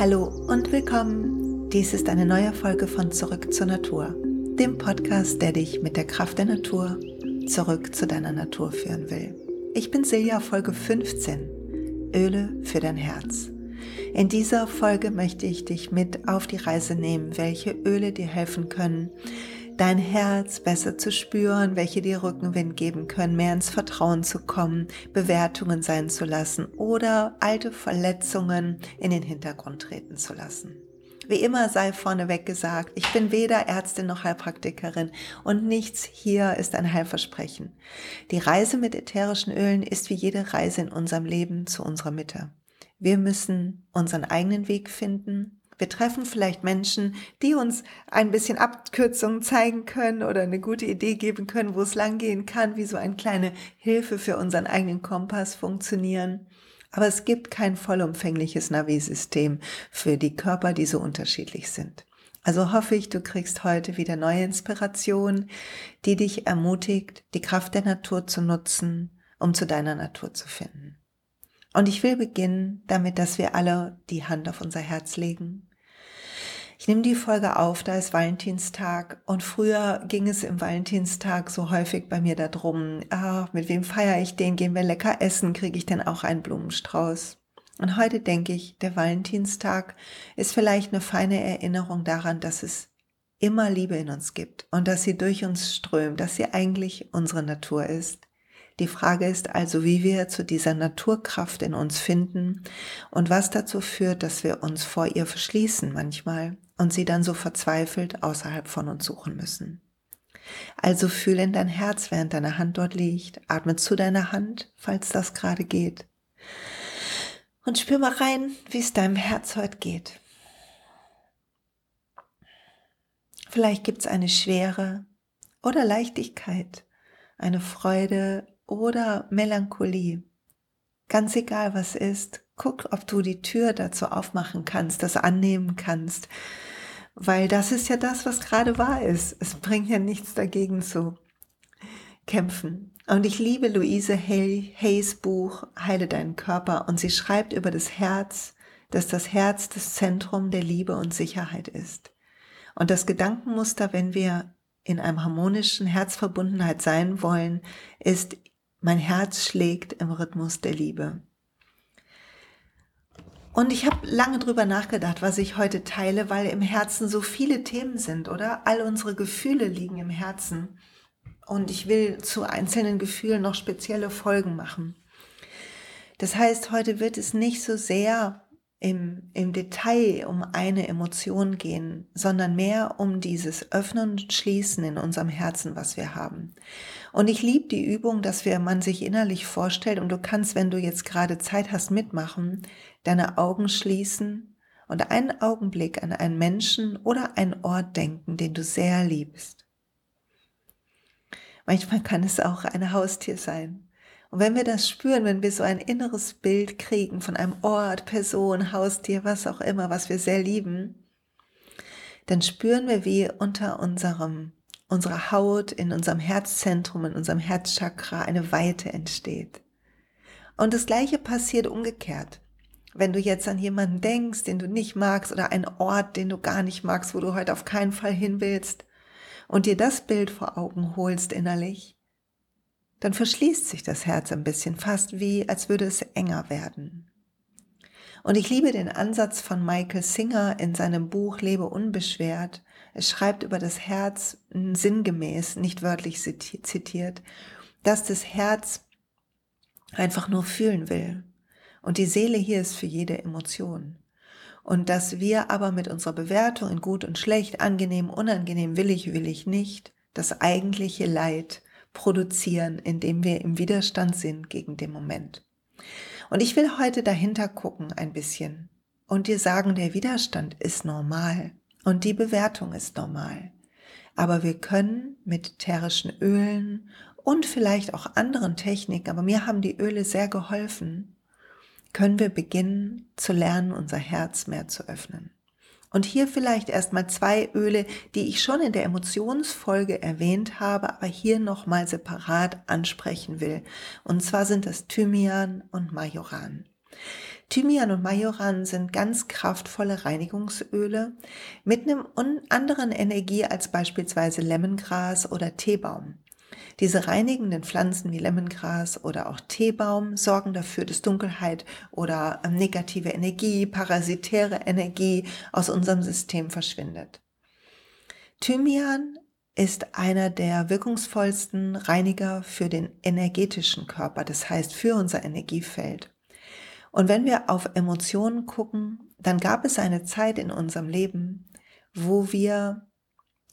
Hallo und willkommen. Dies ist eine neue Folge von Zurück zur Natur, dem Podcast, der dich mit der Kraft der Natur zurück zu deiner Natur führen will. Ich bin Silja, Folge 15, Öle für dein Herz. In dieser Folge möchte ich dich mit auf die Reise nehmen, welche Öle dir helfen können, dein Herz besser zu spüren, welche dir Rückenwind geben können, mehr ins Vertrauen zu kommen, Bewertungen sein zu lassen oder alte Verletzungen in den Hintergrund treten zu lassen. Wie immer sei vorneweg gesagt, ich bin weder Ärztin noch Heilpraktikerin und nichts hier ist ein Heilversprechen. Die Reise mit ätherischen Ölen ist wie jede Reise in unserem Leben zu unserer Mitte. Wir müssen unseren eigenen Weg finden, wir treffen vielleicht Menschen, die uns ein bisschen Abkürzungen zeigen können oder eine gute Idee geben können, wo es langgehen kann, wie so eine kleine Hilfe für unseren eigenen Kompass funktionieren. Aber es gibt kein vollumfängliches Navi-System für die Körper, die so unterschiedlich sind. Also hoffe ich, du kriegst heute wieder neue Inspiration, die dich ermutigt, die Kraft der Natur zu nutzen, um zu deiner Natur zu finden. Und ich will beginnen damit, dass wir alle die Hand auf unser Herz legen ich nehme die Folge auf, da ist Valentinstag und früher ging es im Valentinstag so häufig bei mir darum, ah, mit wem feiere ich den, gehen wir lecker essen, kriege ich denn auch einen Blumenstrauß. Und heute denke ich, der Valentinstag ist vielleicht eine feine Erinnerung daran, dass es immer Liebe in uns gibt und dass sie durch uns strömt, dass sie eigentlich unsere Natur ist. Die Frage ist also, wie wir zu dieser Naturkraft in uns finden und was dazu führt, dass wir uns vor ihr verschließen manchmal und sie dann so verzweifelt außerhalb von uns suchen müssen. Also fühle in dein Herz, während deine Hand dort liegt. Atme zu deiner Hand, falls das gerade geht. Und spür mal rein, wie es deinem Herz heute geht. Vielleicht gibt es eine Schwere oder Leichtigkeit, eine Freude oder Melancholie. Ganz egal, was ist, guck, ob du die Tür dazu aufmachen kannst, das annehmen kannst, weil das ist ja das, was gerade wahr ist. Es bringt ja nichts dagegen zu kämpfen. Und ich liebe Louise Hayes Buch Heile deinen Körper und sie schreibt über das Herz, dass das Herz das Zentrum der Liebe und Sicherheit ist. Und das Gedankenmuster, wenn wir in einem harmonischen Herzverbundenheit sein wollen, ist mein Herz schlägt im Rhythmus der Liebe. Und ich habe lange drüber nachgedacht, was ich heute teile, weil im Herzen so viele Themen sind, oder? All unsere Gefühle liegen im Herzen. Und ich will zu einzelnen Gefühlen noch spezielle Folgen machen. Das heißt, heute wird es nicht so sehr im, im Detail um eine Emotion gehen, sondern mehr um dieses Öffnen und Schließen in unserem Herzen, was wir haben. Und ich liebe die Übung, dass wir, man sich innerlich vorstellt und du kannst, wenn du jetzt gerade Zeit hast, mitmachen, deine Augen schließen und einen Augenblick an einen Menschen oder einen Ort denken, den du sehr liebst. Manchmal kann es auch ein Haustier sein. Und wenn wir das spüren, wenn wir so ein inneres Bild kriegen von einem Ort, Person, Haustier, was auch immer, was wir sehr lieben, dann spüren wir, wie unter unserem, unserer Haut, in unserem Herzzentrum, in unserem Herzchakra eine Weite entsteht. Und das Gleiche passiert umgekehrt. Wenn du jetzt an jemanden denkst, den du nicht magst oder einen Ort, den du gar nicht magst, wo du heute auf keinen Fall hin willst und dir das Bild vor Augen holst innerlich, dann verschließt sich das Herz ein bisschen, fast wie als würde es enger werden. Und ich liebe den Ansatz von Michael Singer in seinem Buch Lebe unbeschwert. Er schreibt über das Herz sinngemäß, nicht wörtlich zitiert, dass das Herz einfach nur fühlen will. Und die Seele hier ist für jede Emotion. Und dass wir aber mit unserer Bewertung in gut und schlecht, angenehm, unangenehm, will ich, will ich nicht, das eigentliche Leid produzieren, indem wir im Widerstand sind gegen den Moment. Und ich will heute dahinter gucken ein bisschen und dir sagen, der Widerstand ist normal und die Bewertung ist normal. Aber wir können mit ätherischen Ölen und vielleicht auch anderen Techniken, aber mir haben die Öle sehr geholfen, können wir beginnen zu lernen, unser Herz mehr zu öffnen. Und hier vielleicht erstmal zwei Öle, die ich schon in der Emotionsfolge erwähnt habe, aber hier nochmal separat ansprechen will. Und zwar sind das Thymian und Majoran. Thymian und Majoran sind ganz kraftvolle Reinigungsöle mit einem anderen Energie als beispielsweise Lemongras oder Teebaum. Diese reinigenden Pflanzen wie Lemongras oder auch Teebaum sorgen dafür, dass Dunkelheit oder ähm, negative Energie, parasitäre Energie aus unserem System verschwindet. Thymian ist einer der wirkungsvollsten Reiniger für den energetischen Körper, das heißt für unser Energiefeld. Und wenn wir auf Emotionen gucken, dann gab es eine Zeit in unserem Leben, wo wir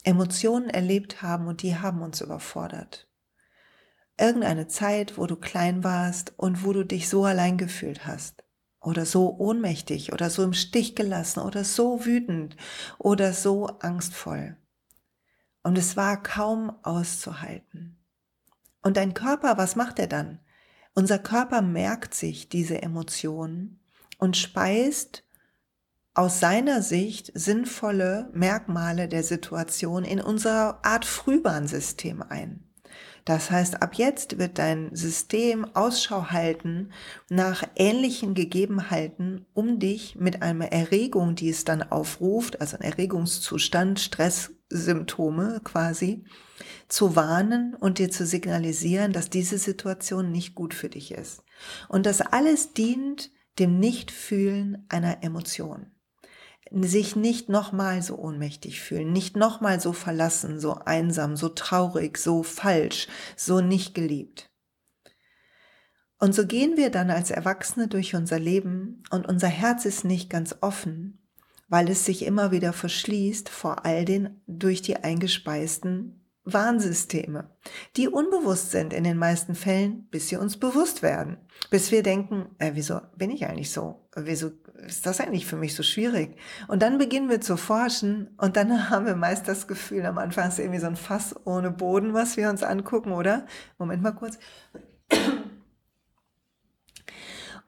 Emotionen erlebt haben und die haben uns überfordert. Irgendeine Zeit, wo du klein warst und wo du dich so allein gefühlt hast oder so ohnmächtig oder so im Stich gelassen oder so wütend oder so angstvoll. Und es war kaum auszuhalten. Und dein Körper, was macht er dann? Unser Körper merkt sich diese Emotionen und speist aus seiner Sicht sinnvolle Merkmale der Situation in unser Art Frühwarnsystem ein. Das heißt, ab jetzt wird dein System Ausschau halten nach ähnlichen Gegebenheiten, um dich mit einer Erregung, die es dann aufruft, also ein Erregungszustand, Stresssymptome quasi, zu warnen und dir zu signalisieren, dass diese Situation nicht gut für dich ist. Und das alles dient dem Nichtfühlen einer Emotion sich nicht nochmal so ohnmächtig fühlen, nicht nochmal so verlassen, so einsam, so traurig, so falsch, so nicht geliebt. Und so gehen wir dann als Erwachsene durch unser Leben und unser Herz ist nicht ganz offen, weil es sich immer wieder verschließt vor all den durch die eingespeisten Warnsysteme, die unbewusst sind in den meisten Fällen, bis sie uns bewusst werden. Bis wir denken, äh, wieso bin ich eigentlich so? Wieso ist das eigentlich für mich so schwierig? Und dann beginnen wir zu forschen und dann haben wir meist das Gefühl, am Anfang ist irgendwie so ein Fass ohne Boden, was wir uns angucken, oder? Moment mal kurz.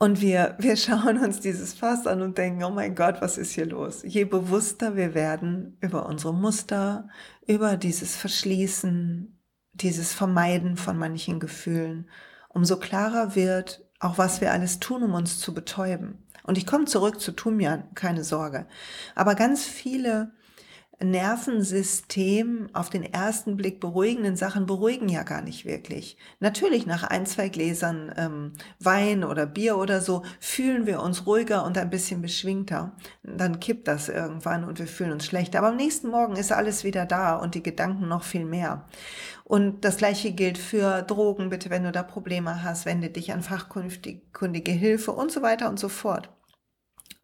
Und wir, wir schauen uns dieses Fass an und denken, oh mein Gott, was ist hier los? Je bewusster wir werden über unsere Muster, über dieses Verschließen, dieses Vermeiden von manchen Gefühlen, umso klarer wird auch, was wir alles tun, um uns zu betäuben. Und ich komme zurück zu Tumian, keine Sorge. Aber ganz viele Nervensystem auf den ersten Blick beruhigenden Sachen beruhigen ja gar nicht wirklich. Natürlich nach ein, zwei Gläsern ähm, Wein oder Bier oder so fühlen wir uns ruhiger und ein bisschen beschwingter. Dann kippt das irgendwann und wir fühlen uns schlechter. Aber am nächsten Morgen ist alles wieder da und die Gedanken noch viel mehr. Und das gleiche gilt für Drogen. Bitte, wenn du da Probleme hast, wende dich an fachkundige Hilfe und so weiter und so fort.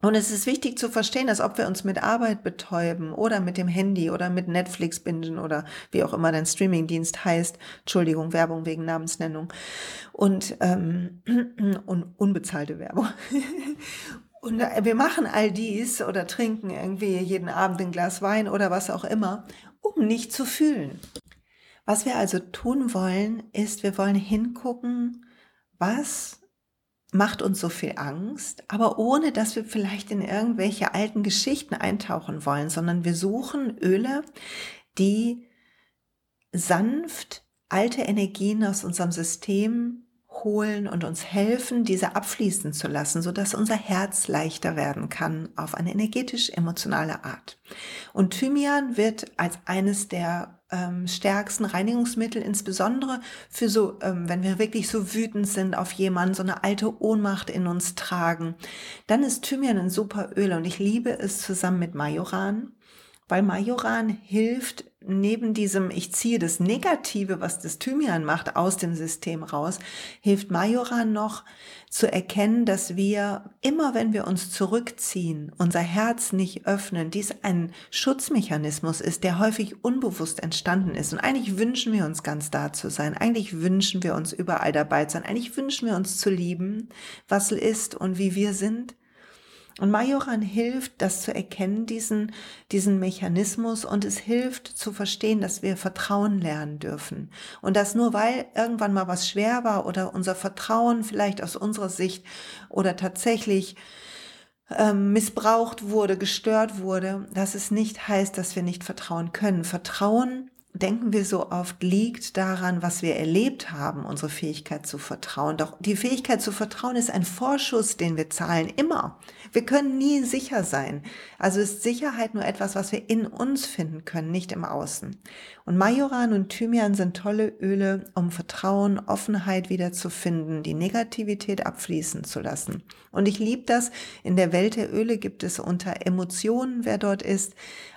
Und es ist wichtig zu verstehen, dass ob wir uns mit Arbeit betäuben oder mit dem Handy oder mit Netflix bingen oder wie auch immer dein Streamingdienst heißt, Entschuldigung, Werbung wegen Namensnennung und, ähm, und unbezahlte Werbung. Und wir machen all dies oder trinken irgendwie jeden Abend ein Glas Wein oder was auch immer, um nicht zu fühlen. Was wir also tun wollen, ist, wir wollen hingucken, was macht uns so viel Angst, aber ohne dass wir vielleicht in irgendwelche alten Geschichten eintauchen wollen, sondern wir suchen Öle, die sanft alte Energien aus unserem System holen und uns helfen, diese abfließen zu lassen, so dass unser Herz leichter werden kann auf eine energetisch-emotionale Art. Und Thymian wird als eines der ähm, stärksten Reinigungsmittel, insbesondere für so, ähm, wenn wir wirklich so wütend sind auf jemanden, so eine alte Ohnmacht in uns tragen, dann ist Thymian ein super Öl und ich liebe es zusammen mit Majoran weil Majoran hilft neben diesem, ich ziehe das Negative, was das Thymian macht, aus dem System raus, hilft Majoran noch zu erkennen, dass wir immer, wenn wir uns zurückziehen, unser Herz nicht öffnen, dies ein Schutzmechanismus ist, der häufig unbewusst entstanden ist. Und eigentlich wünschen wir uns ganz da zu sein. Eigentlich wünschen wir uns überall dabei zu sein. Eigentlich wünschen wir uns zu lieben, was ist und wie wir sind. Und Majoran hilft, das zu erkennen, diesen, diesen Mechanismus, und es hilft zu verstehen, dass wir Vertrauen lernen dürfen. Und dass nur weil irgendwann mal was schwer war oder unser Vertrauen vielleicht aus unserer Sicht oder tatsächlich ähm, missbraucht wurde, gestört wurde, dass es nicht heißt, dass wir nicht vertrauen können. Vertrauen denken wir so oft, liegt daran, was wir erlebt haben, unsere Fähigkeit zu vertrauen. Doch die Fähigkeit zu vertrauen ist ein Vorschuss, den wir zahlen, immer. Wir können nie sicher sein. Also ist Sicherheit nur etwas, was wir in uns finden können, nicht im Außen. Und Majoran und Thymian sind tolle Öle, um Vertrauen, Offenheit wiederzufinden, die Negativität abfließen zu lassen. Und ich liebe das. In der Welt der Öle gibt es unter Emotionen, wer dort ist,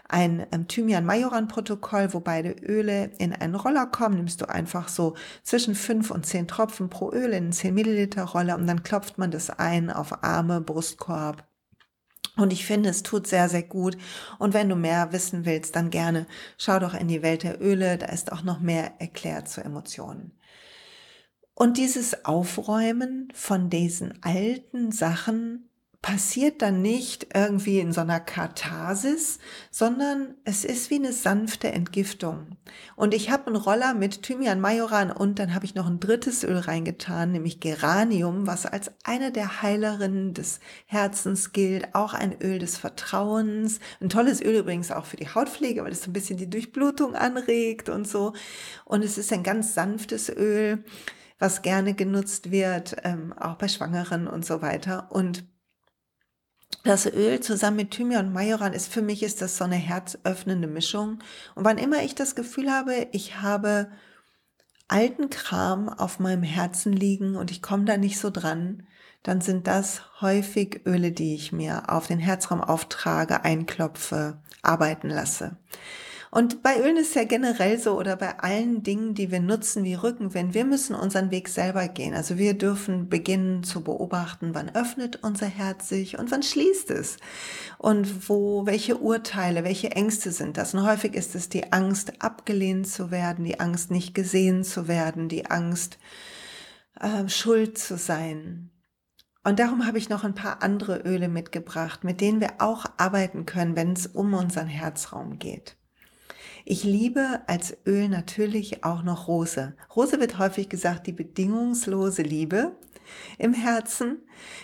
ein ähm, Thymian-Majoran-Protokoll, wo beide Öle in einen Roller kommen. Nimmst du einfach so zwischen fünf und zehn Tropfen pro Öl in einen 10 Milliliter Roller und dann klopft man das ein auf Arme, Brustkorb. Und ich finde, es tut sehr, sehr gut. Und wenn du mehr wissen willst, dann gerne schau doch in die Welt der Öle. Da ist auch noch mehr erklärt zu Emotionen. Und dieses Aufräumen von diesen alten Sachen passiert dann nicht irgendwie in so einer Katharsis, sondern es ist wie eine sanfte Entgiftung. Und ich habe einen Roller mit Thymian Majoran und dann habe ich noch ein drittes Öl reingetan, nämlich Geranium, was als eine der Heilerinnen des Herzens gilt, auch ein Öl des Vertrauens. Ein tolles Öl übrigens auch für die Hautpflege, weil es so ein bisschen die Durchblutung anregt und so. Und es ist ein ganz sanftes Öl, was gerne genutzt wird, ähm, auch bei Schwangeren und so weiter. Und das Öl zusammen mit Thymian und Majoran ist für mich ist das so eine herzöffnende Mischung. Und wann immer ich das Gefühl habe, ich habe alten Kram auf meinem Herzen liegen und ich komme da nicht so dran, dann sind das häufig Öle, die ich mir auf den Herzraum auftrage, einklopfe, arbeiten lasse. Und bei Ölen ist ja generell so oder bei allen Dingen, die wir nutzen wie Rückenwind, wir müssen unseren Weg selber gehen. Also wir dürfen beginnen zu beobachten, wann öffnet unser Herz sich und wann schließt es. Und wo, welche Urteile, welche Ängste sind das? Und häufig ist es die Angst, abgelehnt zu werden, die Angst, nicht gesehen zu werden, die Angst, äh, schuld zu sein. Und darum habe ich noch ein paar andere Öle mitgebracht, mit denen wir auch arbeiten können, wenn es um unseren Herzraum geht. Ich liebe als Öl natürlich auch noch Rose. Rose wird häufig gesagt, die bedingungslose Liebe im Herzen.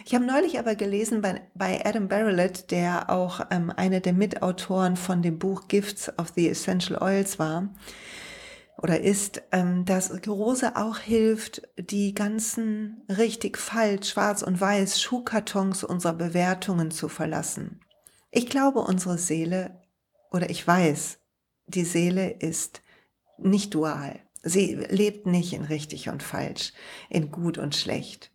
Ich habe neulich aber gelesen bei, bei Adam Barrelett, der auch ähm, einer der Mitautoren von dem Buch Gifts of the Essential Oils war oder ist, ähm, dass Rose auch hilft, die ganzen richtig falsch, schwarz und weiß Schuhkartons unserer Bewertungen zu verlassen. Ich glaube, unsere Seele, oder ich weiß, die Seele ist nicht dual. Sie lebt nicht in richtig und falsch, in gut und schlecht.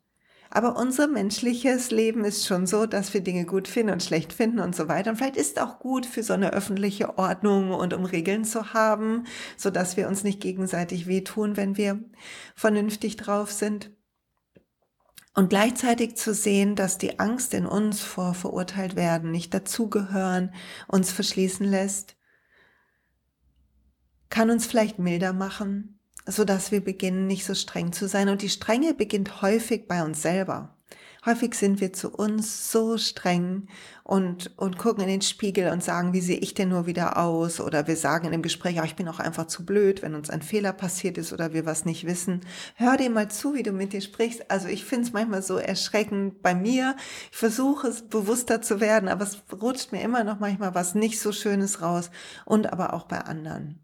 Aber unser menschliches Leben ist schon so, dass wir Dinge gut finden und schlecht finden und so weiter. Und vielleicht ist auch gut für so eine öffentliche Ordnung und um Regeln zu haben, so dass wir uns nicht gegenseitig wehtun, wenn wir vernünftig drauf sind. Und gleichzeitig zu sehen, dass die Angst in uns vor verurteilt werden, nicht dazugehören, uns verschließen lässt kann uns vielleicht milder machen, so dass wir beginnen, nicht so streng zu sein. Und die Strenge beginnt häufig bei uns selber. Häufig sind wir zu uns so streng und, und gucken in den Spiegel und sagen, wie sehe ich denn nur wieder aus? Oder wir sagen in dem Gespräch, oh, ich bin auch einfach zu blöd, wenn uns ein Fehler passiert ist oder wir was nicht wissen. Hör dir mal zu, wie du mit dir sprichst. Also ich finde es manchmal so erschreckend bei mir. Ich versuche es bewusster zu werden, aber es rutscht mir immer noch manchmal was nicht so Schönes raus und aber auch bei anderen.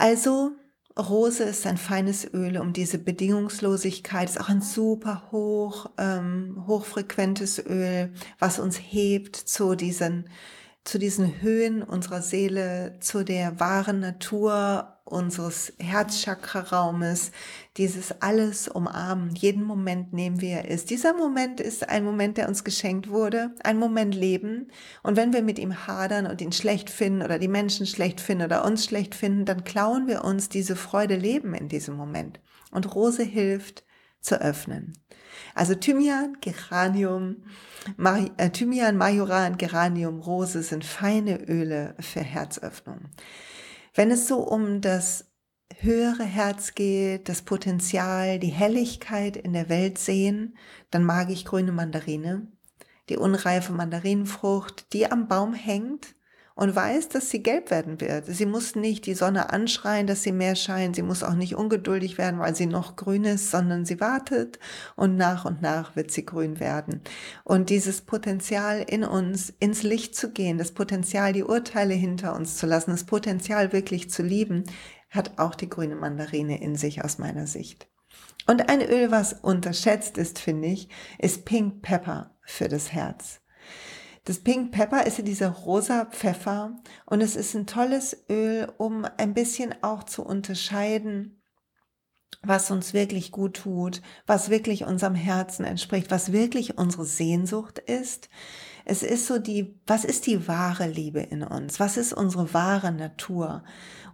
Also Rose ist ein feines Öl um diese Bedingungslosigkeit, ist auch ein super hoch, ähm, hochfrequentes Öl, was uns hebt zu diesen zu diesen Höhen unserer Seele, zu der wahren Natur unseres Herzchakraraumes, dieses alles umarmen, jeden Moment nehmen, wie er ist. Dieser Moment ist ein Moment, der uns geschenkt wurde, ein Moment Leben. Und wenn wir mit ihm hadern und ihn schlecht finden oder die Menschen schlecht finden oder uns schlecht finden, dann klauen wir uns diese Freude Leben in diesem Moment. Und Rose hilft zu öffnen. Also Thymian, Geranium, Mar äh, Thymian, Majoran, Geranium, Rose sind feine Öle für Herzöffnung. Wenn es so um das höhere Herz geht, das Potenzial, die Helligkeit in der Welt sehen, dann mag ich grüne Mandarine, die unreife Mandarinenfrucht, die am Baum hängt und weiß, dass sie gelb werden wird. Sie muss nicht die Sonne anschreien, dass sie mehr scheint. Sie muss auch nicht ungeduldig werden, weil sie noch grün ist, sondern sie wartet und nach und nach wird sie grün werden. Und dieses Potenzial in uns, ins Licht zu gehen, das Potenzial, die Urteile hinter uns zu lassen, das Potenzial wirklich zu lieben, hat auch die grüne Mandarine in sich aus meiner Sicht. Und ein Öl, was unterschätzt ist, finde ich, ist Pink Pepper für das Herz. Das Pink Pepper ist ja dieser rosa Pfeffer und es ist ein tolles Öl, um ein bisschen auch zu unterscheiden, was uns wirklich gut tut, was wirklich unserem Herzen entspricht, was wirklich unsere Sehnsucht ist. Es ist so die, was ist die wahre Liebe in uns? Was ist unsere wahre Natur?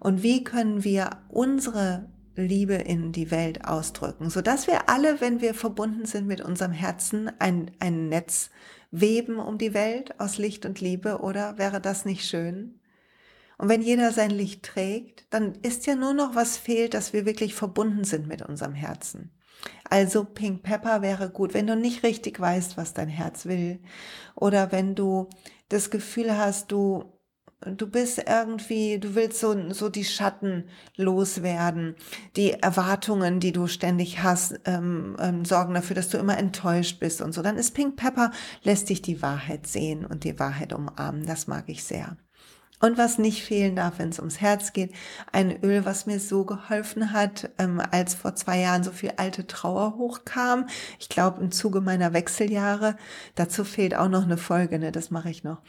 Und wie können wir unsere Liebe in die Welt ausdrücken, so dass wir alle, wenn wir verbunden sind mit unserem Herzen, ein, ein Netz weben um die Welt aus Licht und Liebe, oder wäre das nicht schön? Und wenn jeder sein Licht trägt, dann ist ja nur noch was fehlt, dass wir wirklich verbunden sind mit unserem Herzen. Also Pink Pepper wäre gut, wenn du nicht richtig weißt, was dein Herz will. Oder wenn du das Gefühl hast, du du bist irgendwie, du willst so, so die Schatten loswerden. Die Erwartungen, die du ständig hast, ähm, ähm, sorgen dafür, dass du immer enttäuscht bist und so. Dann ist Pink Pepper, lässt dich die Wahrheit sehen und die Wahrheit umarmen. Das mag ich sehr. Und was nicht fehlen darf, wenn es ums Herz geht, ein Öl, was mir so geholfen hat, ähm, als vor zwei Jahren so viel alte Trauer hochkam. Ich glaube im Zuge meiner Wechseljahre. Dazu fehlt auch noch eine Folge, ne? Das mache ich noch.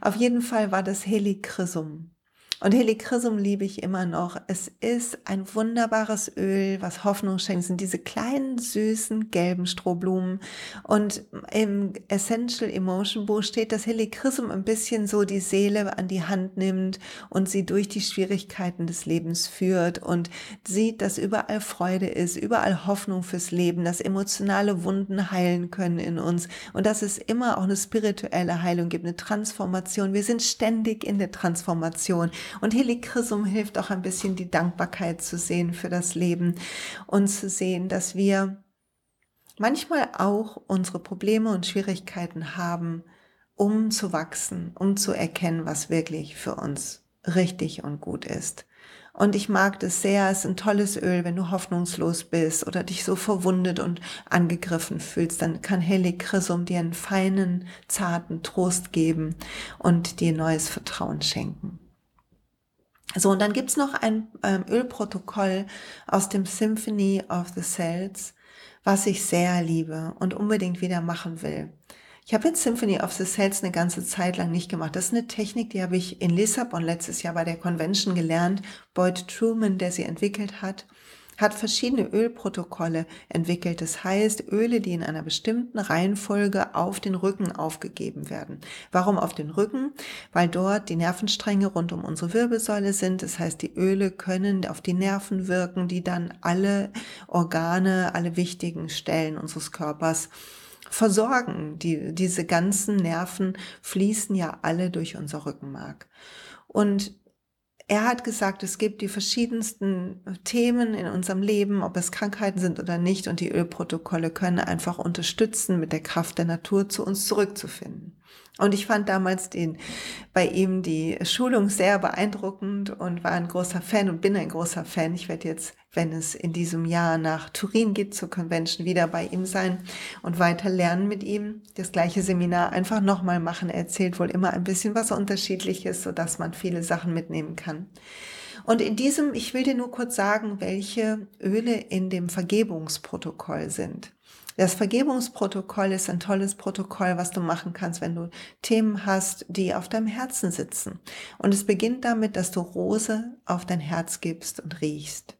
Auf jeden Fall war das Helichrysum. Und Helichrysum liebe ich immer noch. Es ist ein wunderbares Öl, was Hoffnung schenkt. Es sind diese kleinen, süßen, gelben Strohblumen. Und im Essential Emotion Buch steht, dass Helichrysum ein bisschen so die Seele an die Hand nimmt und sie durch die Schwierigkeiten des Lebens führt und sieht, dass überall Freude ist, überall Hoffnung fürs Leben, dass emotionale Wunden heilen können in uns und dass es immer auch eine spirituelle Heilung gibt, eine Transformation. Wir sind ständig in der Transformation. Und Helichrysum hilft auch ein bisschen die Dankbarkeit zu sehen für das Leben und zu sehen, dass wir manchmal auch unsere Probleme und Schwierigkeiten haben, um zu wachsen, um zu erkennen, was wirklich für uns richtig und gut ist. Und ich mag das sehr. Es ist ein tolles Öl, wenn du hoffnungslos bist oder dich so verwundet und angegriffen fühlst. Dann kann Helichrysum dir einen feinen, zarten Trost geben und dir neues Vertrauen schenken. So, und dann gibt's noch ein ähm, Ölprotokoll aus dem Symphony of the Cells, was ich sehr liebe und unbedingt wieder machen will. Ich habe jetzt Symphony of the Cells eine ganze Zeit lang nicht gemacht. Das ist eine Technik, die habe ich in Lissabon letztes Jahr bei der Convention gelernt. Boyd Truman, der sie entwickelt hat hat verschiedene Ölprotokolle entwickelt. Das heißt, Öle, die in einer bestimmten Reihenfolge auf den Rücken aufgegeben werden. Warum auf den Rücken? Weil dort die Nervenstränge rund um unsere Wirbelsäule sind. Das heißt, die Öle können auf die Nerven wirken, die dann alle Organe, alle wichtigen Stellen unseres Körpers versorgen. Die, diese ganzen Nerven fließen ja alle durch unser Rückenmark. Und er hat gesagt, es gibt die verschiedensten Themen in unserem Leben, ob es Krankheiten sind oder nicht, und die Ölprotokolle können einfach unterstützen, mit der Kraft der Natur zu uns zurückzufinden. Und ich fand damals den, bei ihm die Schulung sehr beeindruckend und war ein großer Fan und bin ein großer Fan. Ich werde jetzt, wenn es in diesem Jahr nach Turin geht zur Convention, wieder bei ihm sein und weiter lernen mit ihm. Das gleiche Seminar einfach nochmal machen. Er erzählt wohl immer ein bisschen was Unterschiedliches, sodass man viele Sachen mitnehmen kann. Und in diesem, ich will dir nur kurz sagen, welche Öle in dem Vergebungsprotokoll sind. Das Vergebungsprotokoll ist ein tolles Protokoll, was du machen kannst, wenn du Themen hast, die auf deinem Herzen sitzen. Und es beginnt damit, dass du Rose auf dein Herz gibst und riechst.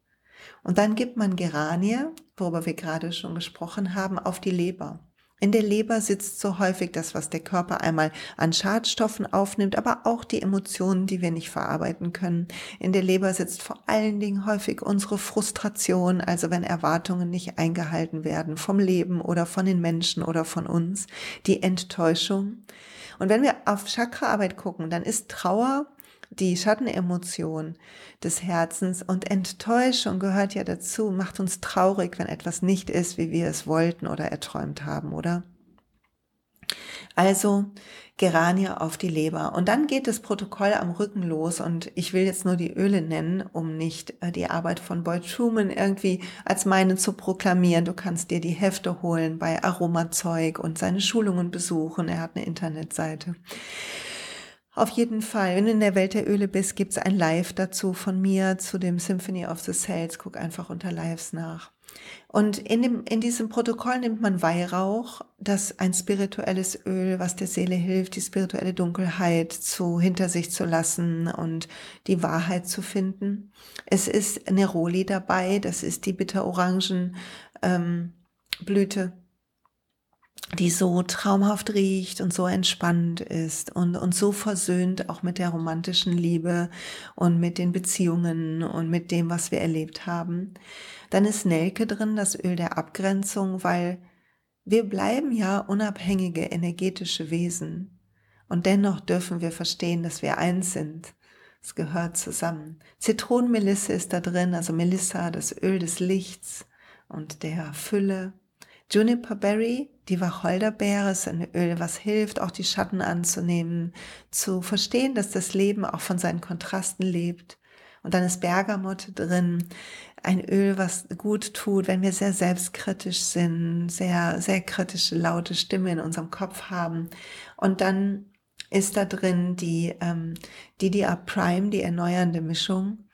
Und dann gibt man Geranie, worüber wir gerade schon gesprochen haben, auf die Leber. In der Leber sitzt so häufig das, was der Körper einmal an Schadstoffen aufnimmt, aber auch die Emotionen, die wir nicht verarbeiten können. In der Leber sitzt vor allen Dingen häufig unsere Frustration, also wenn Erwartungen nicht eingehalten werden vom Leben oder von den Menschen oder von uns, die Enttäuschung. Und wenn wir auf Chakraarbeit gucken, dann ist Trauer die Schattenemotion des Herzens und Enttäuschung gehört ja dazu, macht uns traurig, wenn etwas nicht ist, wie wir es wollten oder erträumt haben, oder? Also Geranie auf die Leber. Und dann geht das Protokoll am Rücken los und ich will jetzt nur die Öle nennen, um nicht äh, die Arbeit von Boyd Truman irgendwie als meine zu proklamieren. Du kannst dir die Hefte holen bei Aromazeug und seine Schulungen besuchen. Er hat eine Internetseite. Auf jeden Fall, wenn du in der Welt der Öle bist, gibt's ein Live dazu von mir zu dem Symphony of the Cells. Guck einfach unter Lives nach. Und in, dem, in diesem Protokoll nimmt man Weihrauch, das ein spirituelles Öl, was der Seele hilft, die spirituelle Dunkelheit zu hinter sich zu lassen und die Wahrheit zu finden. Es ist Neroli dabei, das ist die bitterorangen ähm, Blüte die so traumhaft riecht und so entspannt ist und, und so versöhnt auch mit der romantischen Liebe und mit den Beziehungen und mit dem, was wir erlebt haben. Dann ist Nelke drin, das Öl der Abgrenzung, weil wir bleiben ja unabhängige energetische Wesen. Und dennoch dürfen wir verstehen, dass wir eins sind. Es gehört zusammen. Zitronenmelisse ist da drin, also Melissa, das Öl des Lichts und der Fülle. Juniper Berry, die Wacholderbeere, ist ein Öl, was hilft, auch die Schatten anzunehmen, zu verstehen, dass das Leben auch von seinen Kontrasten lebt. Und dann ist Bergamot drin, ein Öl, was gut tut, wenn wir sehr selbstkritisch sind, sehr, sehr kritische, laute Stimme in unserem Kopf haben. Und dann ist da drin die ähm, DDR Prime, die erneuernde Mischung.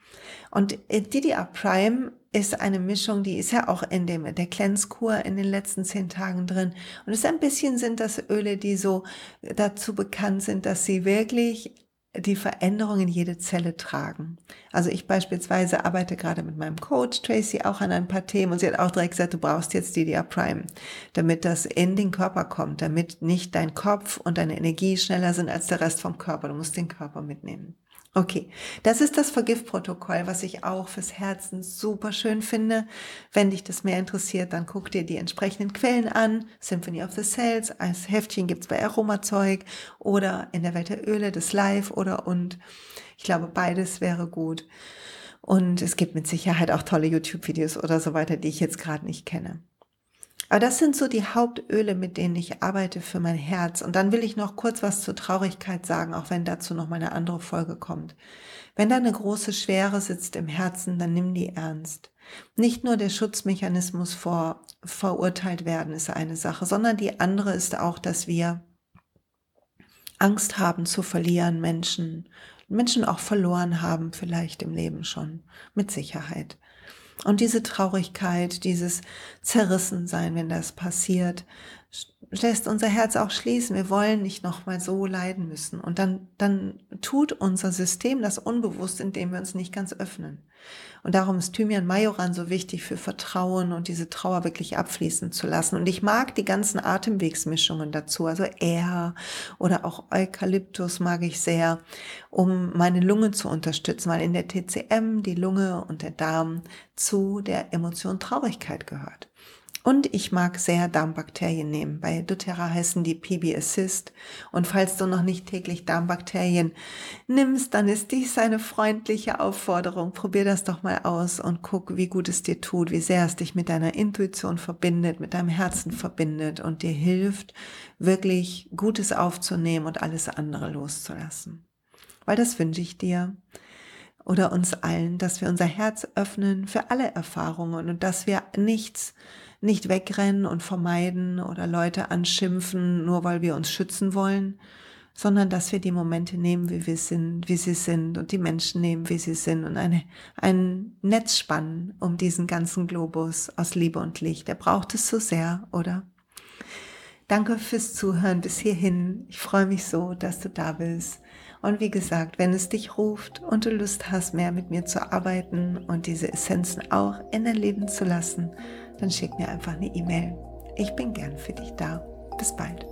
Und äh, DDR Prime ist eine Mischung, die ist ja auch in dem, der Cleanse-Kur in den letzten zehn Tagen drin. Und es ist ein bisschen sind das Öle, die so dazu bekannt sind, dass sie wirklich die Veränderung in jede Zelle tragen. Also ich beispielsweise arbeite gerade mit meinem Coach Tracy auch an ein paar Themen und sie hat auch direkt gesagt, du brauchst jetzt DDR Prime, damit das in den Körper kommt, damit nicht dein Kopf und deine Energie schneller sind als der Rest vom Körper. Du musst den Körper mitnehmen. Okay, das ist das Vergiftprotokoll, was ich auch fürs Herzen super schön finde. Wenn dich das mehr interessiert, dann guck dir die entsprechenden Quellen an. Symphony of the Cells, als Heftchen gibt's bei Aromazeug oder in der Welt der Öle, das Live oder und. Ich glaube, beides wäre gut. Und es gibt mit Sicherheit auch tolle YouTube-Videos oder so weiter, die ich jetzt gerade nicht kenne. Aber das sind so die Hauptöle, mit denen ich arbeite für mein Herz. Und dann will ich noch kurz was zur Traurigkeit sagen, auch wenn dazu noch mal eine andere Folge kommt. Wenn da eine große Schwere sitzt im Herzen, dann nimm die ernst. Nicht nur der Schutzmechanismus vor verurteilt werden ist eine Sache, sondern die andere ist auch, dass wir Angst haben zu verlieren, Menschen, Menschen auch verloren haben, vielleicht im Leben schon, mit Sicherheit. Und diese Traurigkeit, dieses Zerrissensein, wenn das passiert, lässt unser Herz auch schließen. Wir wollen nicht nochmal so leiden müssen. Und dann, dann tut unser System das unbewusst, indem wir uns nicht ganz öffnen. Und darum ist Thymian Majoran so wichtig für Vertrauen und diese Trauer wirklich abfließen zu lassen. Und ich mag die ganzen Atemwegsmischungen dazu, also R oder auch Eukalyptus mag ich sehr, um meine Lunge zu unterstützen, weil in der TCM die Lunge und der Darm zu der Emotion Traurigkeit gehört. Und ich mag sehr Darmbakterien nehmen. Bei doTERRA heißen die PB Assist. Und falls du noch nicht täglich Darmbakterien nimmst, dann ist dies eine freundliche Aufforderung. Probier das doch mal aus und guck, wie gut es dir tut, wie sehr es dich mit deiner Intuition verbindet, mit deinem Herzen verbindet und dir hilft, wirklich Gutes aufzunehmen und alles andere loszulassen. Weil das wünsche ich dir oder uns allen, dass wir unser Herz öffnen für alle Erfahrungen und dass wir nichts nicht wegrennen und vermeiden oder Leute anschimpfen, nur weil wir uns schützen wollen, sondern dass wir die Momente nehmen, wie wir sind, wie sie sind und die Menschen nehmen, wie sie sind und eine, ein Netz spannen um diesen ganzen Globus aus Liebe und Licht. Er braucht es so sehr, oder? Danke fürs Zuhören bis hierhin. Ich freue mich so, dass du da bist. Und wie gesagt, wenn es dich ruft und du Lust hast, mehr mit mir zu arbeiten und diese Essenzen auch in dein Leben zu lassen, dann schick mir einfach eine E-Mail. Ich bin gern für dich da. Bis bald.